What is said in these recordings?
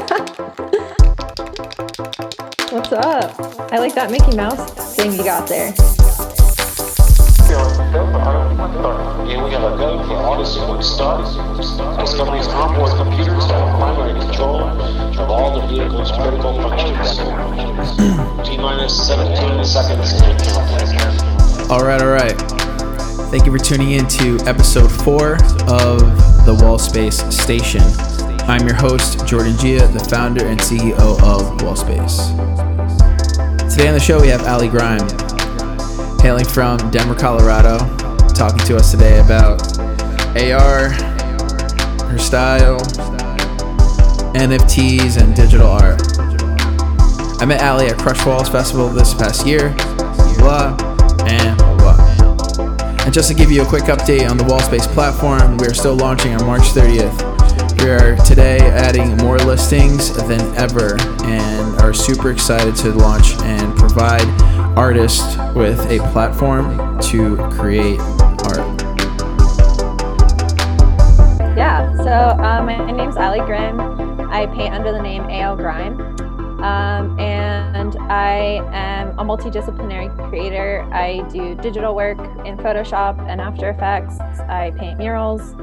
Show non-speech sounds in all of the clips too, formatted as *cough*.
*laughs* What's up? I like that Mickey Mouse thing you got there. Yeah, we gotta go for artists who start. Discovery's onboard computers have primary control of all the vehicle's critical functions. *clears throat* T minus 17 seconds. All right, all right. Thank you for tuning in to episode four of the Wall Space Station. I'm your host, Jordan Gia, the founder and CEO of Wallspace. Today on the show, we have Ally Grime, hailing from Denver, Colorado, talking to us today about AR, her style, NFTs, and digital art. I met Ally at Crush Walls Festival this past year, blah, and blah. And just to give you a quick update on the Wallspace platform, we are still launching on March 30th. We are today adding more listings than ever and are super excited to launch and provide artists with a platform to create art. Yeah, so um, my name's Ally Grimm. I paint under the name AL Grime. Um, and I am a multidisciplinary creator. I do digital work in Photoshop and After Effects. I paint murals.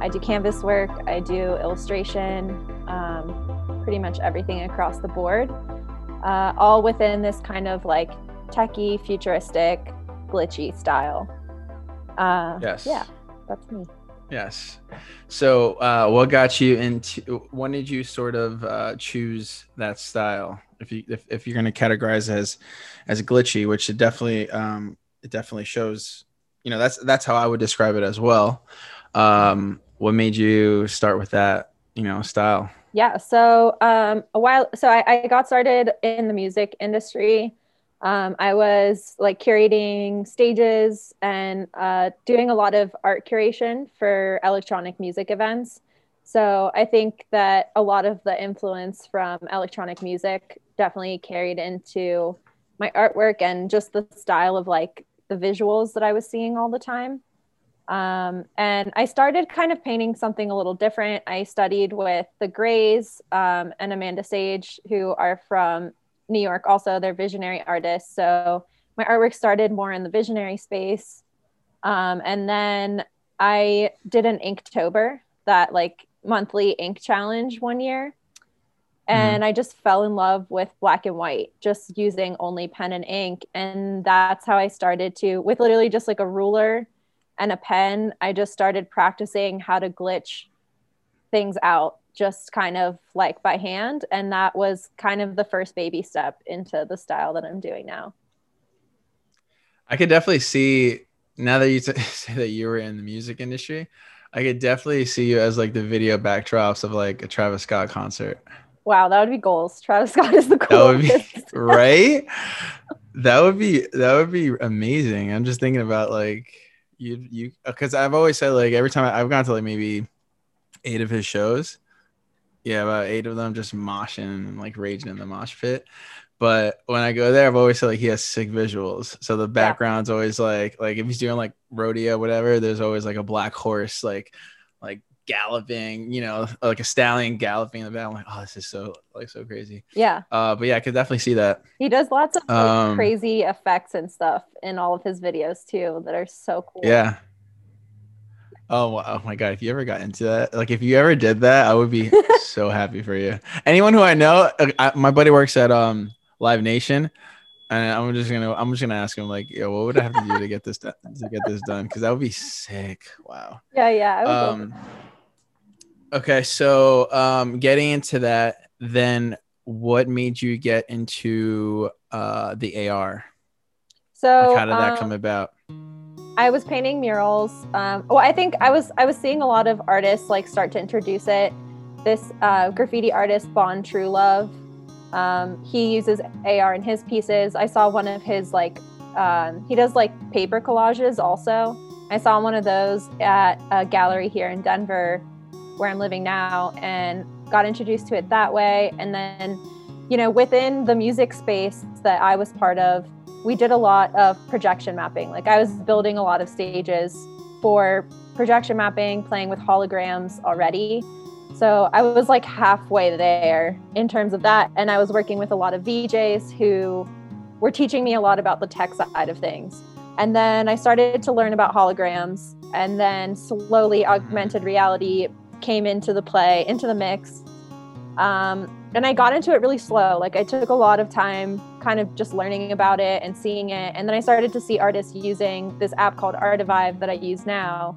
I do canvas work. I do illustration. Um, pretty much everything across the board. Uh, all within this kind of like techie, futuristic, glitchy style. Uh, Yes. Yeah, that's me. Yes. So, uh, what got you into? When did you sort of uh, choose that style? If you if, if you're going to categorize it as as glitchy, which it definitely um, it definitely shows. You know, that's that's how I would describe it as well. Um, what made you start with that? You know, style. Yeah. So um, a while, so I, I got started in the music industry. Um, I was like curating stages and uh, doing a lot of art curation for electronic music events. So I think that a lot of the influence from electronic music definitely carried into my artwork and just the style of like the visuals that I was seeing all the time. Um, and I started kind of painting something a little different. I studied with the Greys um, and Amanda Sage, who are from New York. Also, they're visionary artists. So my artwork started more in the visionary space. Um, and then I did an Inktober, that like monthly ink challenge one year. And I just fell in love with black and white, just using only pen and ink. And that's how I started to, with literally just like a ruler and a pen, I just started practicing how to glitch things out just kind of like by hand. And that was kind of the first baby step into the style that I'm doing now. I could definitely see now that you t- *laughs* say that you were in the music industry. I could definitely see you as like the video backdrops of like a Travis Scott concert. Wow, that would be goals. Travis Scott is the That would be coolest. *laughs* right. That would be that would be amazing. I'm just thinking about like you you uh, because I've always said like every time I, I've gone to like maybe eight of his shows. Yeah, about eight of them just moshing and like raging in the mosh pit. But when I go there, I've always said like he has sick visuals. So the background's always like like if he's doing like rodeo, whatever, there's always like a black horse like like galloping, you know, like a stallion galloping in the back. I'm like, oh, this is so like so crazy. yeah, Uh, but yeah, I could definitely see that. he does lots of like, Um, crazy effects and stuff in all of his videos too that are so cool. Yeah. Oh, wow. oh my god! If you ever got into that, like if you ever did that, I would be *laughs* so happy for you. Anyone who I know, I, my buddy works at um Live Nation, and I'm just gonna I'm just gonna ask him like, yo, what would I have to do to get this done, to get this done? Because that would be sick. Wow. yeah, yeah. I would Um. Okay, so um, getting into that, then what made you get into uh the AR? So Like, how did that um, come about? I was painting murals. Um, well, I think I was I was seeing a lot of artists like start to introduce it. This uh, graffiti artist, Bond Truluv, um, he uses AR in his pieces. I saw one of his like um, he does like paper collages also. I saw one of those at a gallery here in Denver, where I'm living now, and got introduced to it that way. And then, you know, within the music space that I was part of, we did a lot of projection mapping. Like I was building a lot of stages for projection mapping, playing with holograms already. So I was like halfway there in terms of that. And I was working with a lot of VJs who were teaching me a lot about the tech side of things. And then I started to learn about holograms. And then slowly mm-hmm. augmented reality came into the play, into the mix. Um, and I got into it really slow. Like I took a lot of time kind of just learning about it and seeing it. And then I started to see artists using this app called Artivive that I use now,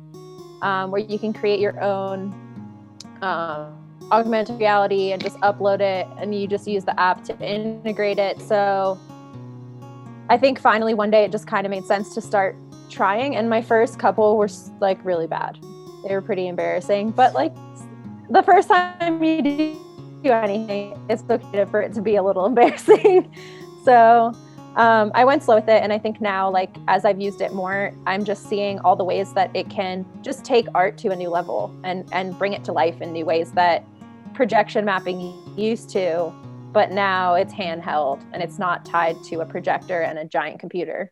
um, where you can create your own um, augmented reality and just upload it and you just use the app to integrate it. So I think finally one day it just kind of made sense to start trying. And my first couple were like really bad. They were pretty embarrassing. But like the first time you do anything, it's okay for it to be a little *laughs* embarrassing. so um, I went slow with it. And I think now, like, as I've used it more, I'm just seeing all the ways that it can just take art to a new level and, and bring it to life in new ways that projection mapping used to, but now it's handheld and it's not tied to a projector and a giant computer.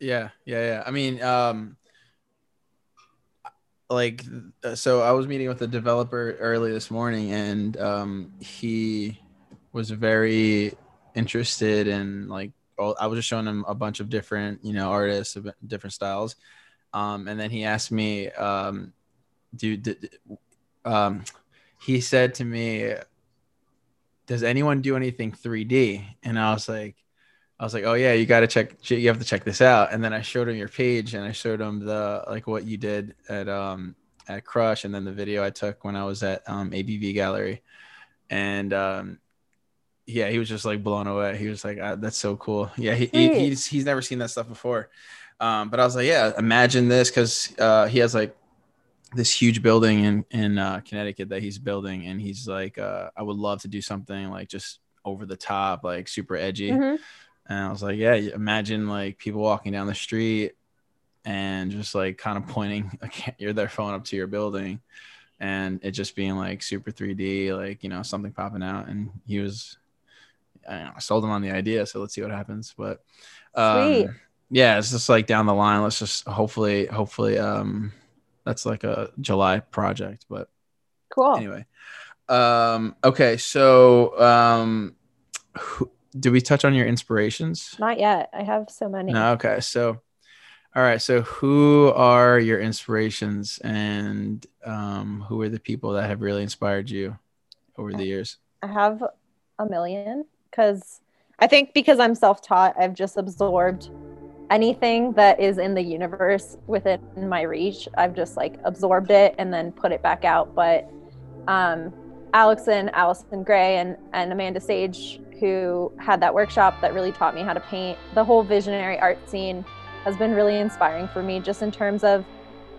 Yeah, yeah, yeah. I mean, um, like, uh, so I was meeting with a developer early this morning, and um, he was very interested in like all, I was just showing him a bunch of different you know artists of different styles, um, and then he asked me, um, "Do, do um, he said to me, "Does anyone do anything 3D?" And I was like, I was like, "Oh yeah, you got to check. You have to check this out." And then I showed him your page, and I showed him the like what you did at um at Crush, and then the video I took when I was at um, ABV Gallery, and um, yeah, he was just like blown away. He was like, ah, "That's so cool." Yeah, he, he, he's he's never seen that stuff before. Um, but I was like, "Yeah, imagine this," because uh, he has like this huge building in in uh, Connecticut that he's building, and he's like, uh, "I would love to do something like just over the top, like super edgy." Mm-hmm. And I was like, "Yeah, imagine like people walking down the street and just like kind of pointing your their phone up to your building." and it just being like super 3D, like you know something popping out, and he was I, I sold him on the idea, so let's see what happens. But um, yeah, it's just like down the line. Let's just hopefully, hopefully, um, that's like a July project. But cool. Anyway, um, okay, so um, who, do we touch on your inspirations? Not yet. I have so many. No, okay, so. All right. So, who are your inspirations, and um, who are the people that have really inspired you over the years? I have a million because I think because I'm self taught, I've just absorbed anything that is in the universe within my reach. I've just like absorbed it and then put it back out. But um, Alex and Allyson Grey and, and Amanda Sage, who had that workshop that really taught me how to paint, the whole visionary art scene has been really inspiring for me, just in terms of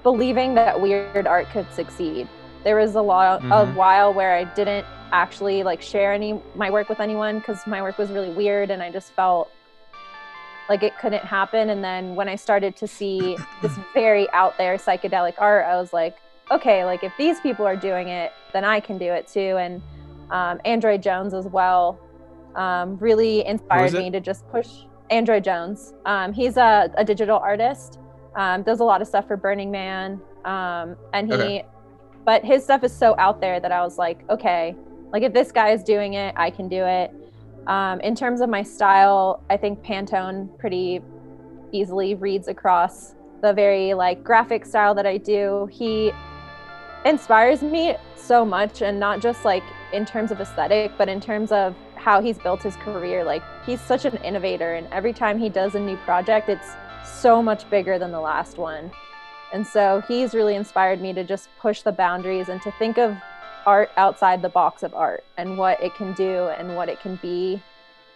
believing that weird art could succeed. There was a lot mm-hmm. a while where I didn't actually like share any my work with anyone because my work was really weird and I just felt like it couldn't happen. And then when I started to see *coughs* this very out there psychedelic art, I was like, okay, like if these people are doing it, then I can do it too. And um, Android Jones as well um, really inspired me to just push Android Jones. Um, he's a, a, digital artist, um, does a lot of stuff for Burning Man. Um, and he, okay. but his stuff is so out there that I was like, okay, like if this guy is doing it, I can do it. Um, in terms of my style, I think Pantone pretty easily reads across the very like graphic style that I do. He inspires me so much, and not just like in terms of aesthetic, but in terms of how he's built his career. Like he's such an innovator, and every time he does a new project, it's so much bigger than the last one. And so he's really inspired me to just push the boundaries and to think of art outside the box of art and what it can do and what it can be.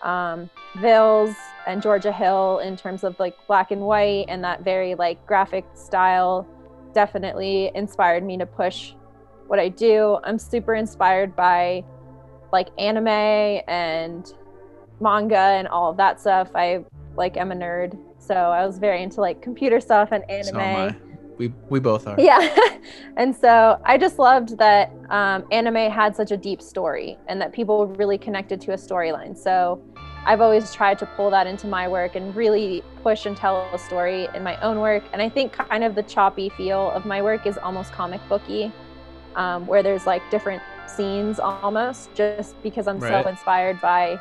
Um, Vhils and Georgia Hill, in terms of like black and white and that very like graphic style, definitely inspired me to push what I do. I'm super inspired by like anime and manga and all of that stuff. I like am a nerd, so I was very into like computer stuff and anime. So we we both are. Yeah, *laughs* and so I just loved that um, anime had such a deep story and that people really connected to a storyline. So I've always tried to pull that into my work and really push and tell a story in my own work. And I think kind of the choppy feel of my work is almost comic booky. um, where there's like different scenes almost, just because I'm Right. so inspired by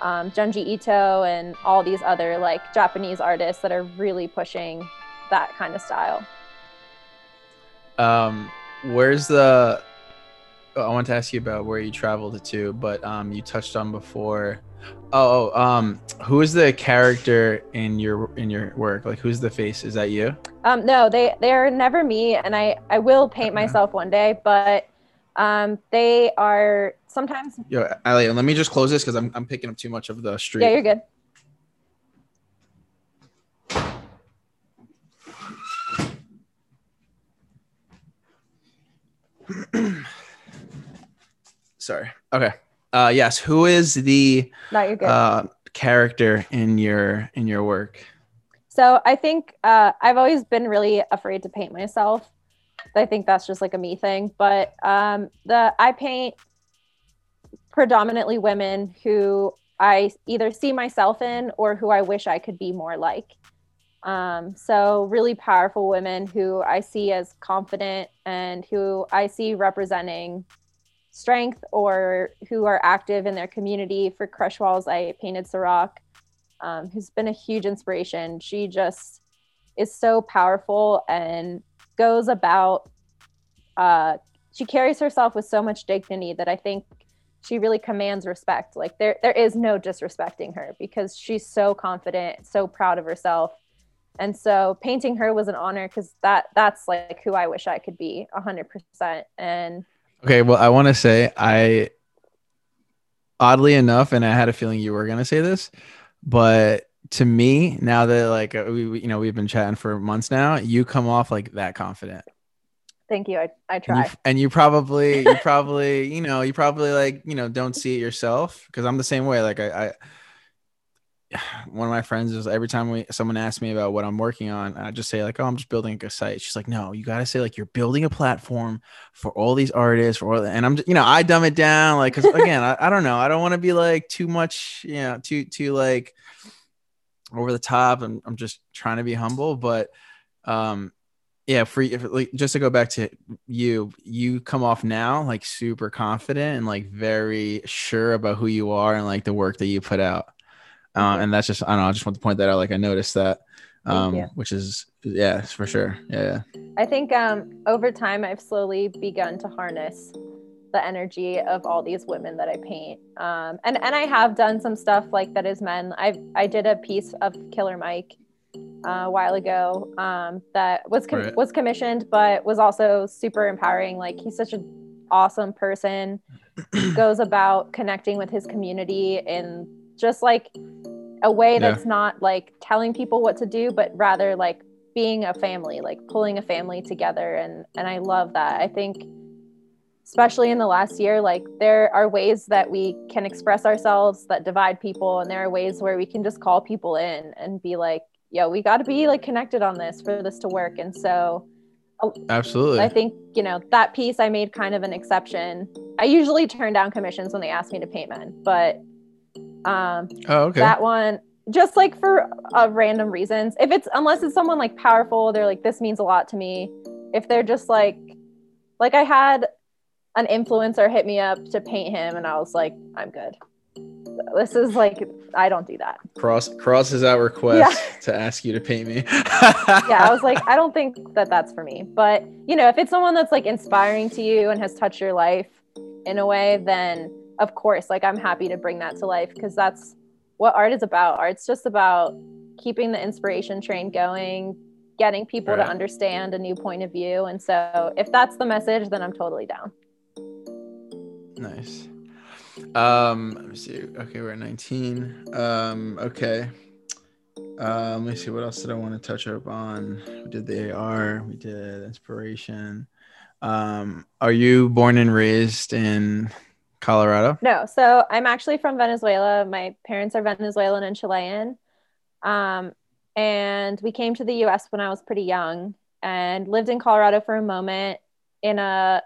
um, Junji Ito and all these other like Japanese artists that are really pushing that kind of style. Um, where's the? oh, I want to ask you about where you traveled to, but um, you touched on before. Oh, oh, um, who is the character in your in your work? Like, who's the face? Is that you? Um, no, they they are never me, and I I will paint *laughs* myself one day, but um, they are sometimes. Yo, Ally, let me just close this because I'm I'm picking up too much of the street. Yeah, you're good. *clears throat* Sorry. Okay. Uh, yes. Who is the uh character in your in your work? So I think uh, I've always been really afraid to paint myself. I think that's just like a me thing. But um, the I paint predominantly women who I either see myself in or who I wish I could be more like. Um, so really powerful women who I see as confident and who I see representing strength or who are active in their community. For Crush Walls, I painted Sirach um, who's been a huge inspiration. She just is so powerful and goes about. Uh, she carries herself with so much dignity that I think she really commands respect. Like there, there is no disrespecting her because she's so confident, so proud of herself, and so painting her was an honor because that that's like who I wish I could be, hundred percent. And Okay. Well, I want to say I, oddly enough, and I had a feeling you were gonna say this, but to me, now that like uh, we we- you know we've been chatting for months now, you come off like that confident. thank you. I, I And you, try. and you probably you *laughs* probably you know you probably like you know don't see it yourself because i'm the same way like I, I *sighs* one of my friends is every time we someone asks me about what i'm working on i just say like oh i'm just building a site she's like no you got to say like you're building a platform for all these artists for all and i'm just, you know i dumb it down like because *laughs* again I, I don't know i don't want to be like too much you know too too like over the top and i'm just trying to be humble but um yeah for if, like just to go back to you you come off now like super confident and like very sure about who you are and like the work that you put out. Um, and that's just i don't know i just want to point that out like i noticed that um which is yeah for sure. Yeah. I think um, over time, I've slowly begun to harness the energy of all these women that I paint. Um, and and I have done some stuff like that is men. I I did a piece of Killer Mike uh, a while ago um, that was com- Right. was commissioned, but was also super empowering. Like he's such an awesome person. *clears throat* goes about connecting with his community in just like a way Yeah. that's not like telling people what to do, but rather like being a family, like pulling a family together. And and I love that. I think especially in the last year, like there are ways that we can express ourselves that divide people, and there are ways where we can just call people in and be like, yo, we got to be like connected on this for this to work. And so absolutely I think, you know, that piece I made kind of an exception. I usually turn down commissions when they ask me to paint men, but um, oh okay that one, just like for uh, random reasons, if it's unless it's someone like powerful, they're like, this means a lot to me. If they're just like, like I had an influencer hit me up to paint him, and I was like, I'm good. This is like, I don't do that. cross crosses out request to ask you to paint me *laughs* yeah, I was like, I *laughs* don't think that that's for me. But you know, if it's someone that's like inspiring to you and has touched your life in a way, then of course, like I'm happy to bring that to life because that's what art is about. Art's just about keeping the inspiration train going, getting people Right. to understand a new point of view. And so, if that's the message, then I'm totally down. Nice. Um, let me see. Okay, we're at 19. Um, okay. Uh, let me see. What else did I want to touch up on? We did the AR. We did inspiration. Um, are you born and raised in Colorado? No, so I'm actually from Venezuela. My parents are Venezuelan and Chilean. Um, and we came to the US when I was pretty young and lived in Colorado for a moment in a,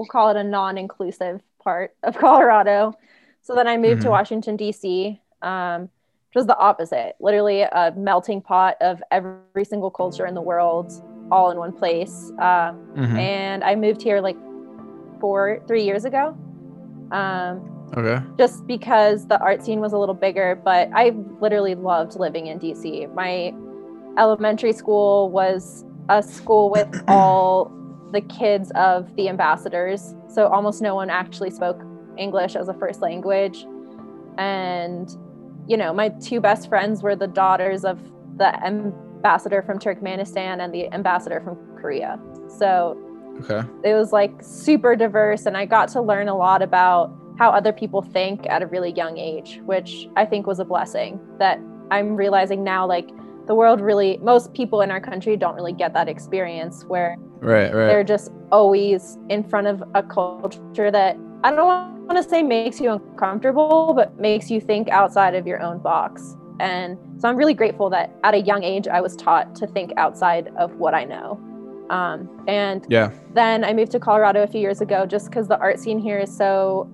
we'll call it a non inclusive part of *laughs* Colorado. So then I moved to Mhm. Washington, D.C., um, which was the opposite literally a melting pot of every single culture in the world. all in one place. Uh, Mhm. And I moved here like four, three years ago. Um, Okay. just because the art scene was a little bigger, but I literally loved living in DC. My elementary school was a school with *clears throat* all the kids of the ambassadors. So almost no one actually spoke English as a first language. And, you know, my two best friends were the daughters of the ambassador from Turkmenistan and the ambassador from Korea. So Okay. it was like super diverse and i got to learn a lot about how other people think at a really young age which i think was a blessing that i'm realizing now like the world really most people in our country don't really get that experience where Right. Right. they're just always in front of a culture that i don't want to say makes you uncomfortable but makes you think outside of your own box and so i'm really grateful that at a young age i was taught to think outside of what i know um, and Yeah. then I moved to Colorado a few years ago just because the art scene here is so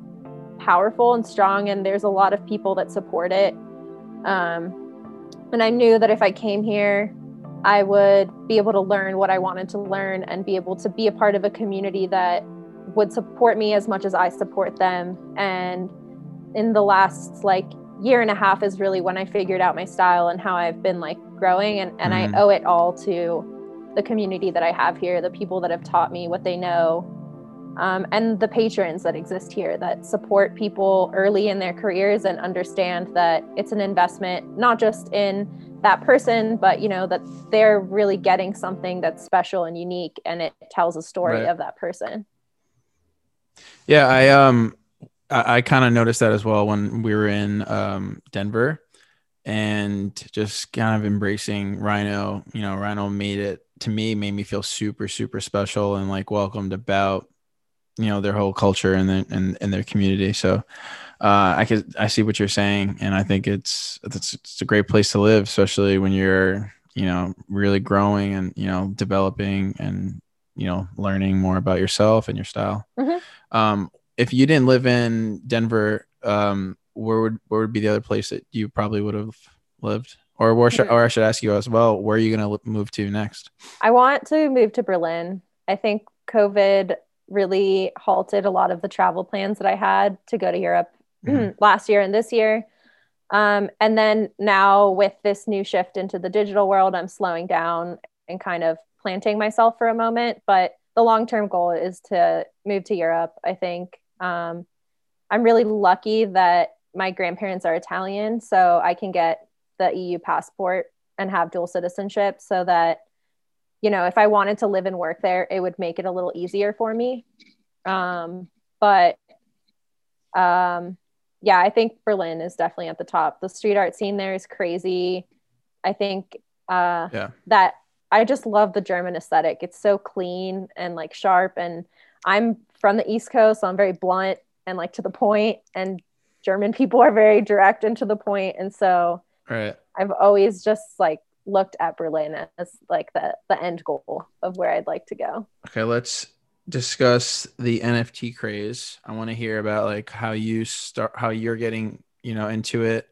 powerful and strong, and there's a lot of people that support it. Um, and I knew that if I came here, I would be able to learn what I wanted to learn and be able to be a part of a community that would support me as much as I support them. And in the last like year and a half is really when I figured out my style and how I've been like growing, and, and Mhm. I owe it all to the community that I have here, the people that have taught me what they know, um, and the patrons that exist here that support people early in their careers and understand that it's an investment, not just in that person, but you know that they're really getting something that's special and unique, and it tells a story Right. of that person. Yeah, I um I, I kind of noticed that as well when we were in um Denver and just kind of embracing RiNo, you know, RiNo made it to me made me feel super super special and like welcomed about you know their whole culture and their and, and their community. So uh I could I see what you're saying and I think it's it's, it's a great place to live especially when you're you know really growing and you know developing and you know learning more about yourself and your style Mhm. um if you didn't live in denver um where would where would be the other place that you probably would have lived or where should, or i should ask you as well where are you going to move to next I want to move to Berlin. I think COVID really halted a lot of the travel plans that I had to go to Europe Mhm. *clears throat* last year and this year. Um, and then now with this new shift into the digital world, I'm slowing down and kind of planting myself for a moment. But the long term goal is to move to Europe. I think um, I'm really lucky that my grandparents are Italian, so I can get the EU passport and have dual citizenship so that you know if i wanted to live and work there it would make it a little easier for me um, but um, yeah i think berlin is definitely at the top the street art scene there is crazy i think uh, Yeah. that i just love the german aesthetic it's so clean and like sharp and i'm from the east coast so i'm very blunt and like to the point. and german people are very direct and to the point. point and so right I've always just like looked at Berlin as like the the end goal of where I'd like to go. okay let's discuss the nft craze. I want to hear about like how you start how you're getting you know into it.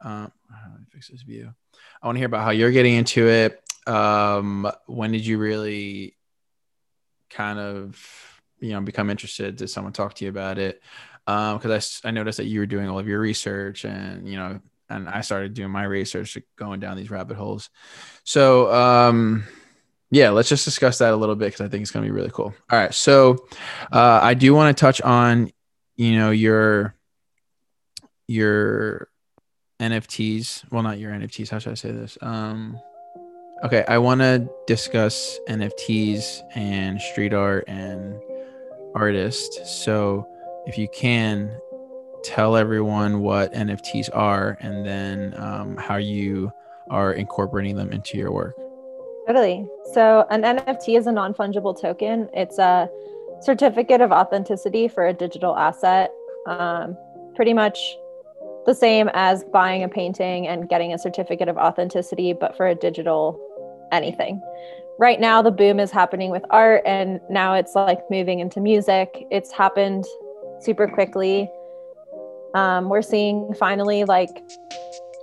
Um I fix this view? I want to hear about how you're getting into it. Um when did you really kind of you know become interested? Did someone talk to you about it? Um because I noticed that you were doing all of your research and you know and i started doing my research going down these rabbit holes. So um yeah let's just discuss that a little bit because i think it's going to be really cool. All right so uh i do want to touch on you know your your nfts well not your nfts how should i say this? Um okay i want to discuss nfts and street art and artists. So if you can tell everyone what nfts are and then um, how you are incorporating them into your work Totally. So an NFT is a non-fungible token. It's a certificate of authenticity for a digital asset. Um, pretty much the same as buying a painting and getting a certificate of authenticity, but for a digital anything. Right now, the boom is happening with art, and now it's like moving into music. It's happened super quickly. Um, we're seeing finally like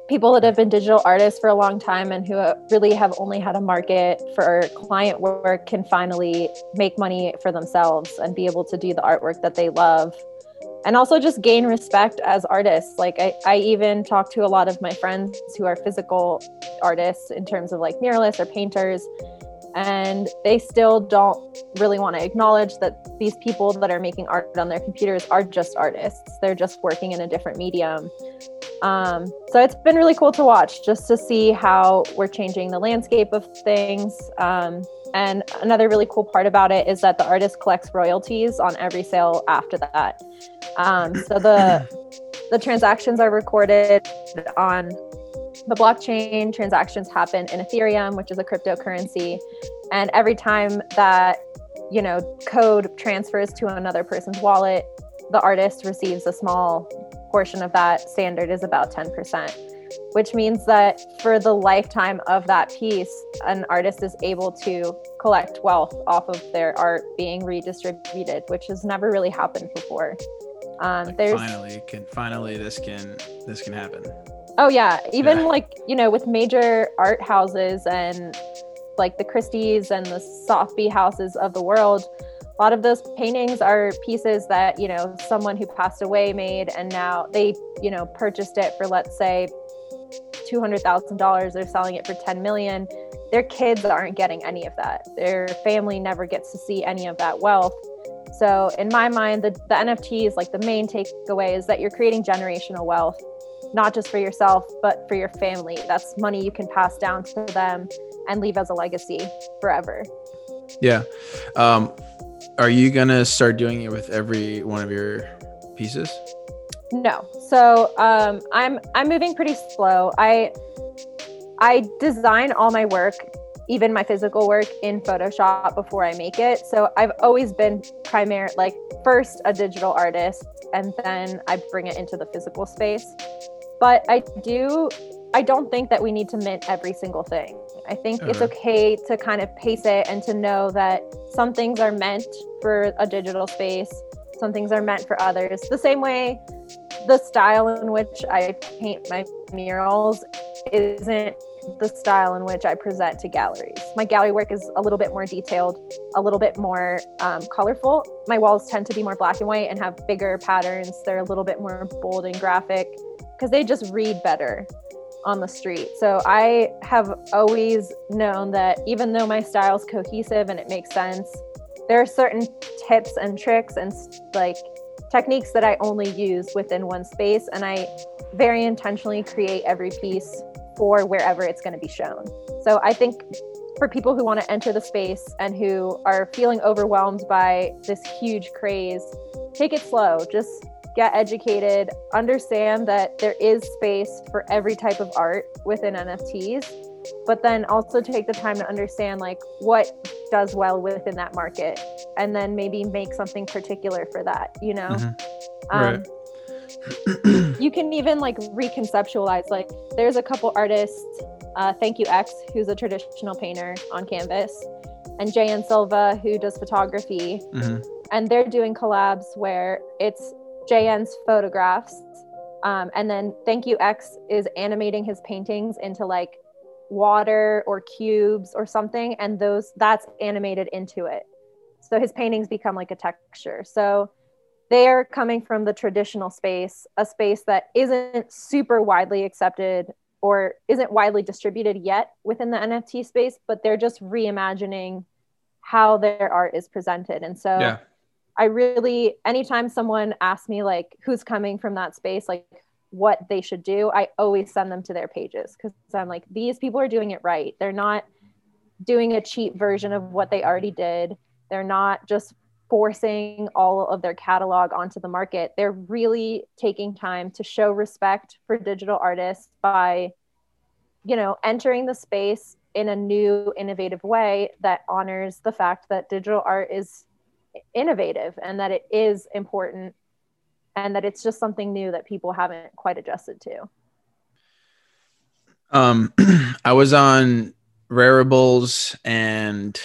people that have been digital artists for a long time and who really have only had a market for client work can finally make money for themselves and be able to do the artwork that they love. And also just gain respect as artists. Like I, I even talk to a lot of my friends who are physical artists in terms of like muralists or painters and they still don't really want to acknowledge that these people that are making art on their computers are just artists. They're just working in a different medium. Um, so it's been really cool to watch just to see how we're changing the landscape of things. Um, and another really cool part about it is that the artist collects royalties on every sale after that. Um, so the *clears throat* the transactions are recorded on the blockchain transactions happen in Ethereum, which is a cryptocurrency. And every time that, you know, code transfers to another person's wallet, the artist receives a small portion of that. Standard is about 10%, which means that for the lifetime of that piece, an artist is able to collect wealth off of their art being redistributed, which has never really happened before. Um, like there's finally can finally this can this can happen. Oh yeah, even yeah. like you know with major art houses and like the Christie's and the Sotheby houses of the world, a lot of those paintings are pieces that you know someone who passed away made, and now they you know purchased it for let's say two hundred thousand dollars. They're selling it for ten million. Their kids aren't getting any of that. Their family never gets to see any of that wealth. So in my mind, the, the NFTs, like the main takeaway is that you're creating generational wealth not just for yourself, but for your family. That's money you can pass down to them and leave as a legacy forever. Yeah. Um, are you gonna start doing it with every one of your pieces? No. So um, I'm I'm moving pretty slow. I I design all my work, even my physical work, in Photoshop before I make it. So I've always been primary, like first a digital artist, and then I bring it into the physical space. But I do, I don't think that we need to mint every single thing. I think it's okay to kind of pace it and to know that some things are meant for a digital space, some things are meant for others. The same way the style in which I paint my murals isn't the style in which I present to galleries. My gallery work is a little bit more detailed, a little bit more um, colorful. My walls tend to be more black and white and have bigger patterns. They're a little bit more bold and graphic because they just read better on the street. So I have always known that even though my style is cohesive and it makes sense, there are certain tips and tricks and like techniques that I only use within one space. And I very intentionally create every piece for wherever it's going to be shown. So I think for people who want to enter the space and who are feeling overwhelmed by this huge craze, take it slow. Just get educated, understand that there is space for every type of art within NFTs, but then also take the time to understand like what does well within that market and then maybe make something particular for that, you know? Mm-hmm. Um, right. *clears throat* you can even like reconceptualize like there's a couple artists uh, thank you x who's a traditional painter on canvas and JN Silva who does photography mm-hmm. and they're doing collabs where it's JN's photographs. Um, and then Thank You X is animating his paintings into like water or cubes or something. And those that's animated into it. So his paintings become like a texture. So they are coming from the traditional space, a space that isn't super widely accepted or isn't widely distributed yet within the NFT space, but they're just reimagining how their art is presented. And so yeah. I really, anytime someone asks me like who's coming from that space, like what they should do, I always send them to their pages because I'm like, these people are doing it right. They're not doing a cheap version of what they already did. They're not just forcing all of their catalog onto the market. They're really taking time to show respect for digital artists by, you know, entering the space in a new, innovative way that honors the fact that digital art is innovative and that it is important and that it's just something new that people haven't quite adjusted to. Um, *clears throat* I was on Raribles and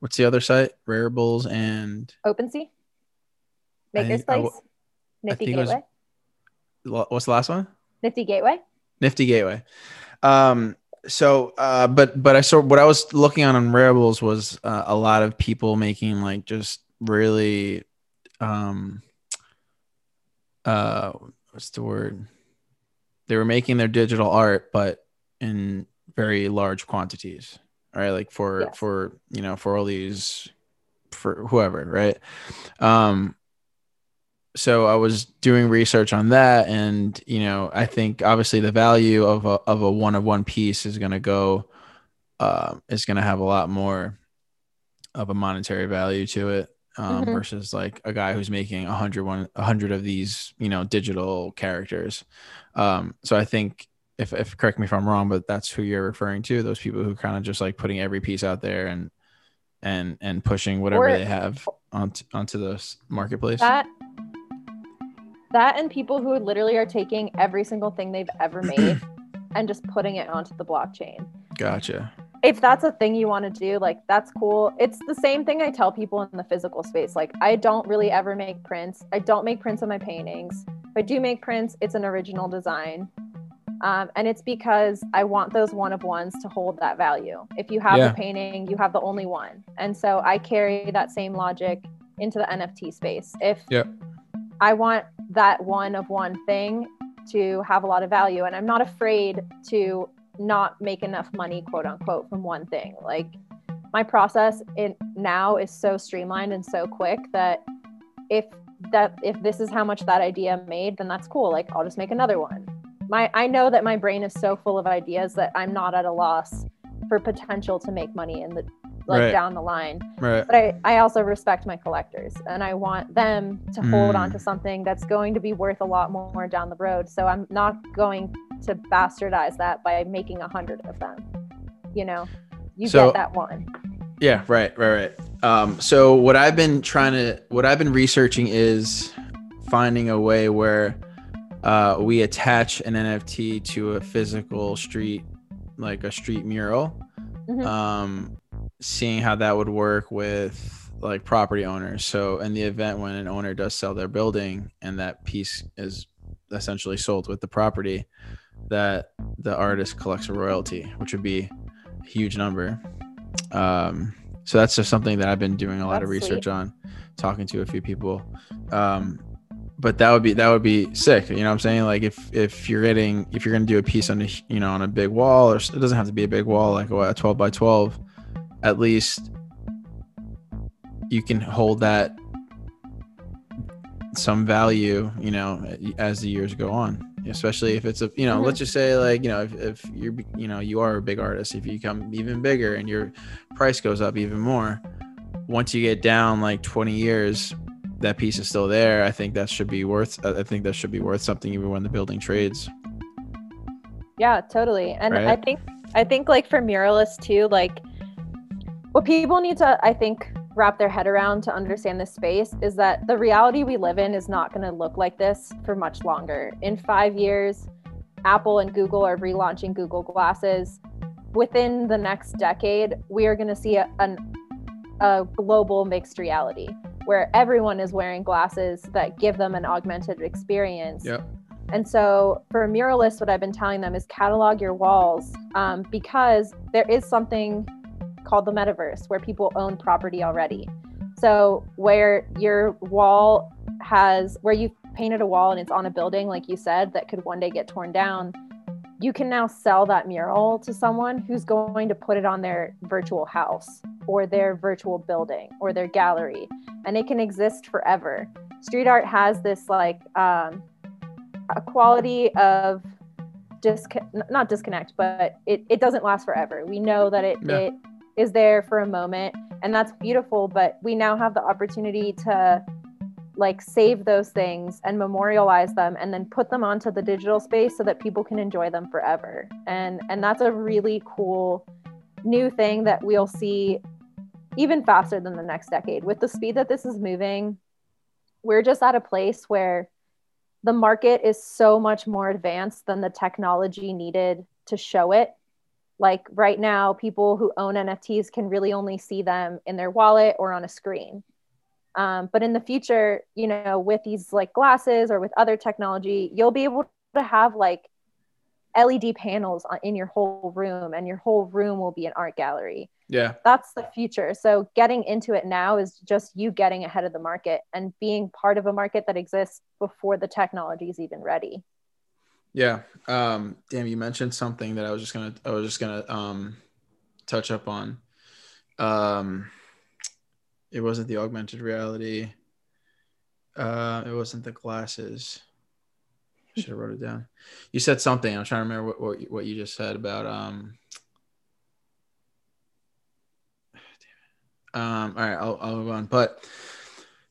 what's the other site? Raribles and OpenSea, MakersPlace, Nifty Gateway. Was, what's the last one? Nifty Gateway. Nifty Gateway. Um, so, uh, but but I saw what I was looking on on Raribles was uh, a lot of people making like just really, um, uh, what's the word? They were making their digital art, but in very large quantities, right? Like for Yes. for you know for all these for whoever, right? Um, so I was doing research on that, and you know, I think obviously the value of a of a one of one piece is going to go, uh, is going to have a lot more of a monetary value to it um, Mhm. versus like a guy who's making a hundred one a hundred of these you know digital characters. Um, so I think if if correct me if I'm wrong, but that's who you're referring to. Those people who kind of just like putting every piece out there and and and pushing whatever Or- they have onto onto the marketplace. That that and people who literally are taking every single thing they've ever made *clears throat* and just putting it onto the blockchain. Gotcha. If that's a thing you want to do, like that's cool. It's the same thing I tell people in the physical space. Like I don't really ever make prints. I don't make prints of my paintings. If I do make prints, it's an original design. Um, and it's because I want those one of ones to hold that value. If you have Yeah. the painting, you have the only one. And so I carry that same logic into the NFT space. If Yep. I want that one of one thing to have a lot of value, and I'm not afraid to not make enough money, quote unquote, from one thing. Like my process in now is so streamlined and so quick that if that if this is how much that idea made, then that's cool. Like I'll just make another one. My I know that my brain is so full of ideas that I'm not at a loss for potential to make money in the like Right. down the line Right. but I, I also respect my collectors and I want them to hold on Mm. to something that's going to be worth a lot more down the road. So I'm not going to bastardize that by making a hundred of them. You know, you So- get that one. Yeah, right, right, right. Um, so what I've been trying to, what I've been researching is finding a way where uh, we attach an NFT to a physical street, like a street mural. Mhm. Um, seeing how that would work with like property owners. So in the event when an owner does sell their building and that piece is essentially sold with the property, that the artist collects a royalty, which would be a huge number. Um, so that's just something that I've been doing a lot of research sweet. on, talking to a few people. Um, but that would be that would be sick. You know what I'm saying? Like if if you're getting if you're gonna do a piece on a you know on a big wall or it doesn't have to be a big wall like a 12 by 12, at least you can hold that some value. You know as the years go on. Especially if it's a, you know, Mhm. let's just say like, you know, if, if you're, you know, you are a big artist, if you become even bigger and your price goes up even more, once you get down like 20 years, that piece is still there. I think that should be worth. I I think that should be worth something even when the building trades. Yeah, totally. And I think I think like for muralists too, like what people need to I think wrap their head around to understand this space is that the reality we live in is not going to look like this for much longer. In 5 years, Apple and Google are relaunching Google Glasses. Within the next decade, we are going to see a, an, a global mixed reality where everyone is wearing glasses that give them an augmented experience. Yep. And so for muralists, what I've been telling them is catalog your walls um, because there is something called the metaverse where people own property already. So where your wall has, where you've painted a wall and it's on a building, like you said, that could one day get torn down, you can now sell that mural to someone who's going to put it on their virtual house or their virtual building or their gallery and it can exist forever street art has this like um, a quality of disconnect not disconnect but it, it doesn't last forever we know that it, Yeah. it is there for a moment and that's beautiful but we now have the opportunity to like save those things and memorialize them and then put them onto the digital space so that people can enjoy them forever. And and that's a really cool new thing that we'll see even faster than the next decade. With the speed that this is moving we're just at a place where the market is so much more advanced than the technology needed to show it like right now people who own nfts can really only see them in their wallet or on a screen um, but in the future you know with these like glasses or with other technology you'll be able to have like LED panels on, in your whole room, and your whole room will be an art gallery. Yeah. That's the future. So getting into it now is just you getting ahead of the market and being part of a market that exists before the technology is even ready. Yeah. Um, damn, you mentioned something that I was just gonna I was just gonna um touch up on. Um it wasn't the augmented reality. Uh it wasn't the glasses. I should have wrote it down. You said something. I'm trying to remember what, what, what you just said about um *sighs* um all right I'll, I'll move on but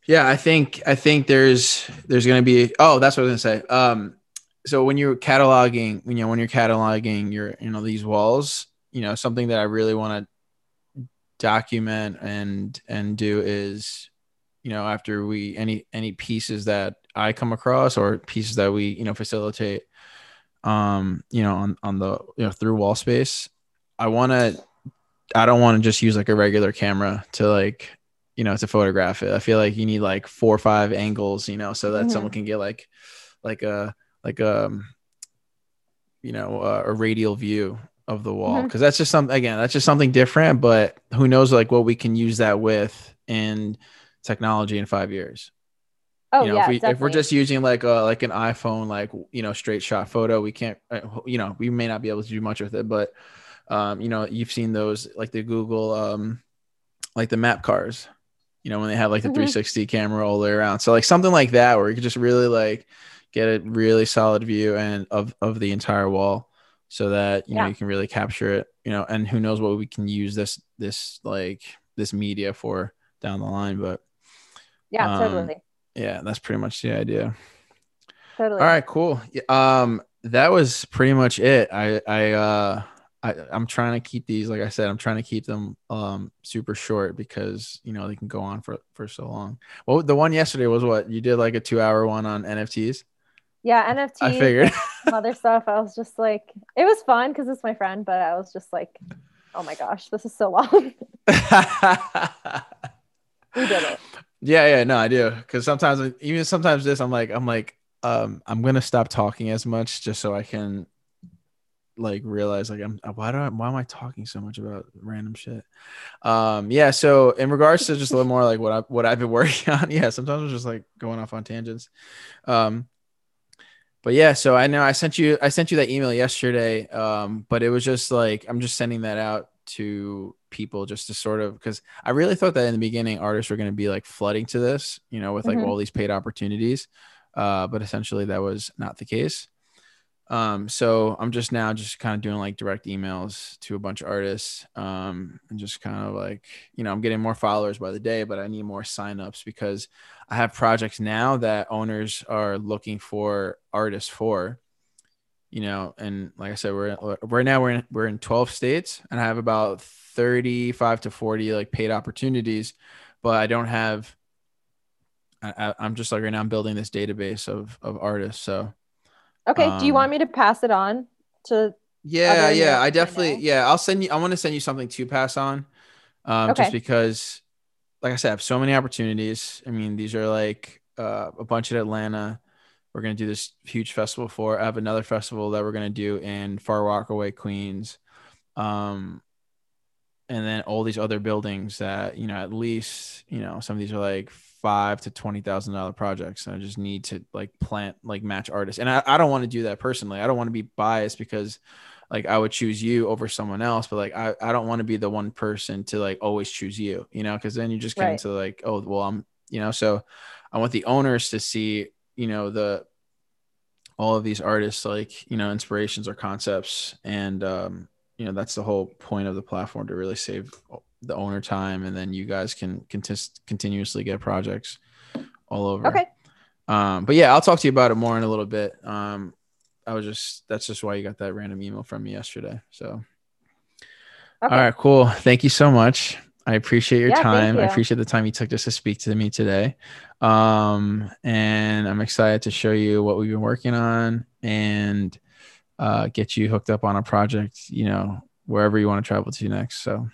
yeah i think i think there's there's going to be oh that's what i was going to say um so when you're cataloging you know when you're cataloging your you know these walls you know something that i really want to document and and do is you know after we any any pieces that i come across or pieces that we you know facilitate um you know on on the you know through wall space i want to i don't want to just use like a regular camera to like you know to photograph it i feel like you need like four or five angles you know so that Mhm. someone can get like like a like um you know uh, a radial view of the wall. Because that's just something again that's just something different but who knows like what we can use that with in technology in five years. Oh you know yeah, if, we, if we're just using like a like an iphone like you know straight shot photo we can't uh, you know we may not be able to do much with it but um you know you've seen those like the google um like the map cars you know when they have like the Mhm. 360 camera all the way around. So like something like that where you could just really like get a really solid view and of of the entire wall so that you know you can really capture it you know and who knows what we can use this this like this media for down the line but yeah, um, totally, yeah that's pretty much the idea totally. all right, cool. Um, that was pretty much it. I I uh I, I'm trying to keep these, like I said, I'm trying to keep them um super short because you know they can go on for for so long. Well, the one yesterday was what you did like a two hour one on NFTs. Yeah, NFTs, I figured. other stuff. I was just like, it was fun because it's my friend, but I was just like, oh my gosh, this is so *laughs* long. we did it. Yeah, yeah, no, I do. Because sometimes, even sometimes this, I'm like, I'm like, um, I'm gonna stop talking as much just so I can, like, realize, like, I'm why do I, why am I talking so much about random shit? Um, yeah. So in regards to just a little more like what I what I've been *laughs* working on, yeah, sometimes I'm just like going off on tangents. Um, but yeah, so I know I sent you I sent you that email yesterday, um, but it was just like I'm just sending that out to people just to sort of because I really thought that in the beginning artists were going to be like flooding to this, you know, with like Mhm. all these paid opportunities, uh, but essentially that was not the case. Um, so I'm just now just kind of doing like direct emails to a bunch of artists, um, and just kind of like you know I'm getting more followers by the day, but I need more signups because I have projects now that owners are looking for artists for, you know, and like I said, we're right now we're in, we're in 12 states and I have about 35 to 40 like paid opportunities, but I don't have. I, I'm just like right now I'm building this database of of artists. So Okay. Do you Um, want me to pass it on to? yeah, yeah, I definitely yeah. I'll send you. I want to send you something to pass on, um, just because, like I said, I have so many opportunities. I mean, these are like uh, a bunch at Atlanta. We're gonna do this huge festival for. I have another festival that we're gonna do in Far Rockaway, Queens, um, and then all these other buildings that you know at least you know some of these are like five to twenty thousand dollar projects. And I just need to like plant like match artists, and I, I don't want to do that personally. I don't want to be biased because like I would choose you over someone else, but like I, I don't want to be the one person to like always choose you, you know, because then you just get Right. into like, oh well, I'm you know, so I want the owners to see, you know, the all of these artists like, you know, inspirations or concepts. And um, you know, that's the whole point of the platform to really save the owner time and then you guys can contis- continuously get projects all over. Okay. Um, but yeah, I'll talk to you about it more in a little bit. Um, I was just that's just why you got that random email from me yesterday. So Okay. all right, cool. Thank you so much. I appreciate your Yeah, time. I appreciate the time you took just to speak to me today. Um, and I'm excited to show you what we've been working on and uh, get you hooked up on a project, you know, wherever you want to travel to next. So,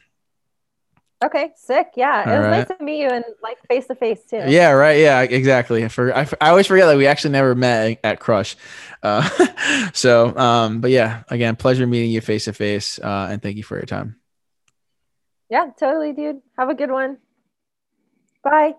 Okay, sick. Yeah, it was right. nice to meet you and like face to face too. Yeah, right. Yeah, exactly. I, for, I, I always forget that we actually never met at Crush. Uh, *laughs* so, um, but yeah, again, pleasure meeting you face to face. Uh, and thank you for your time. Yeah, totally, dude. Have a good one. Bye.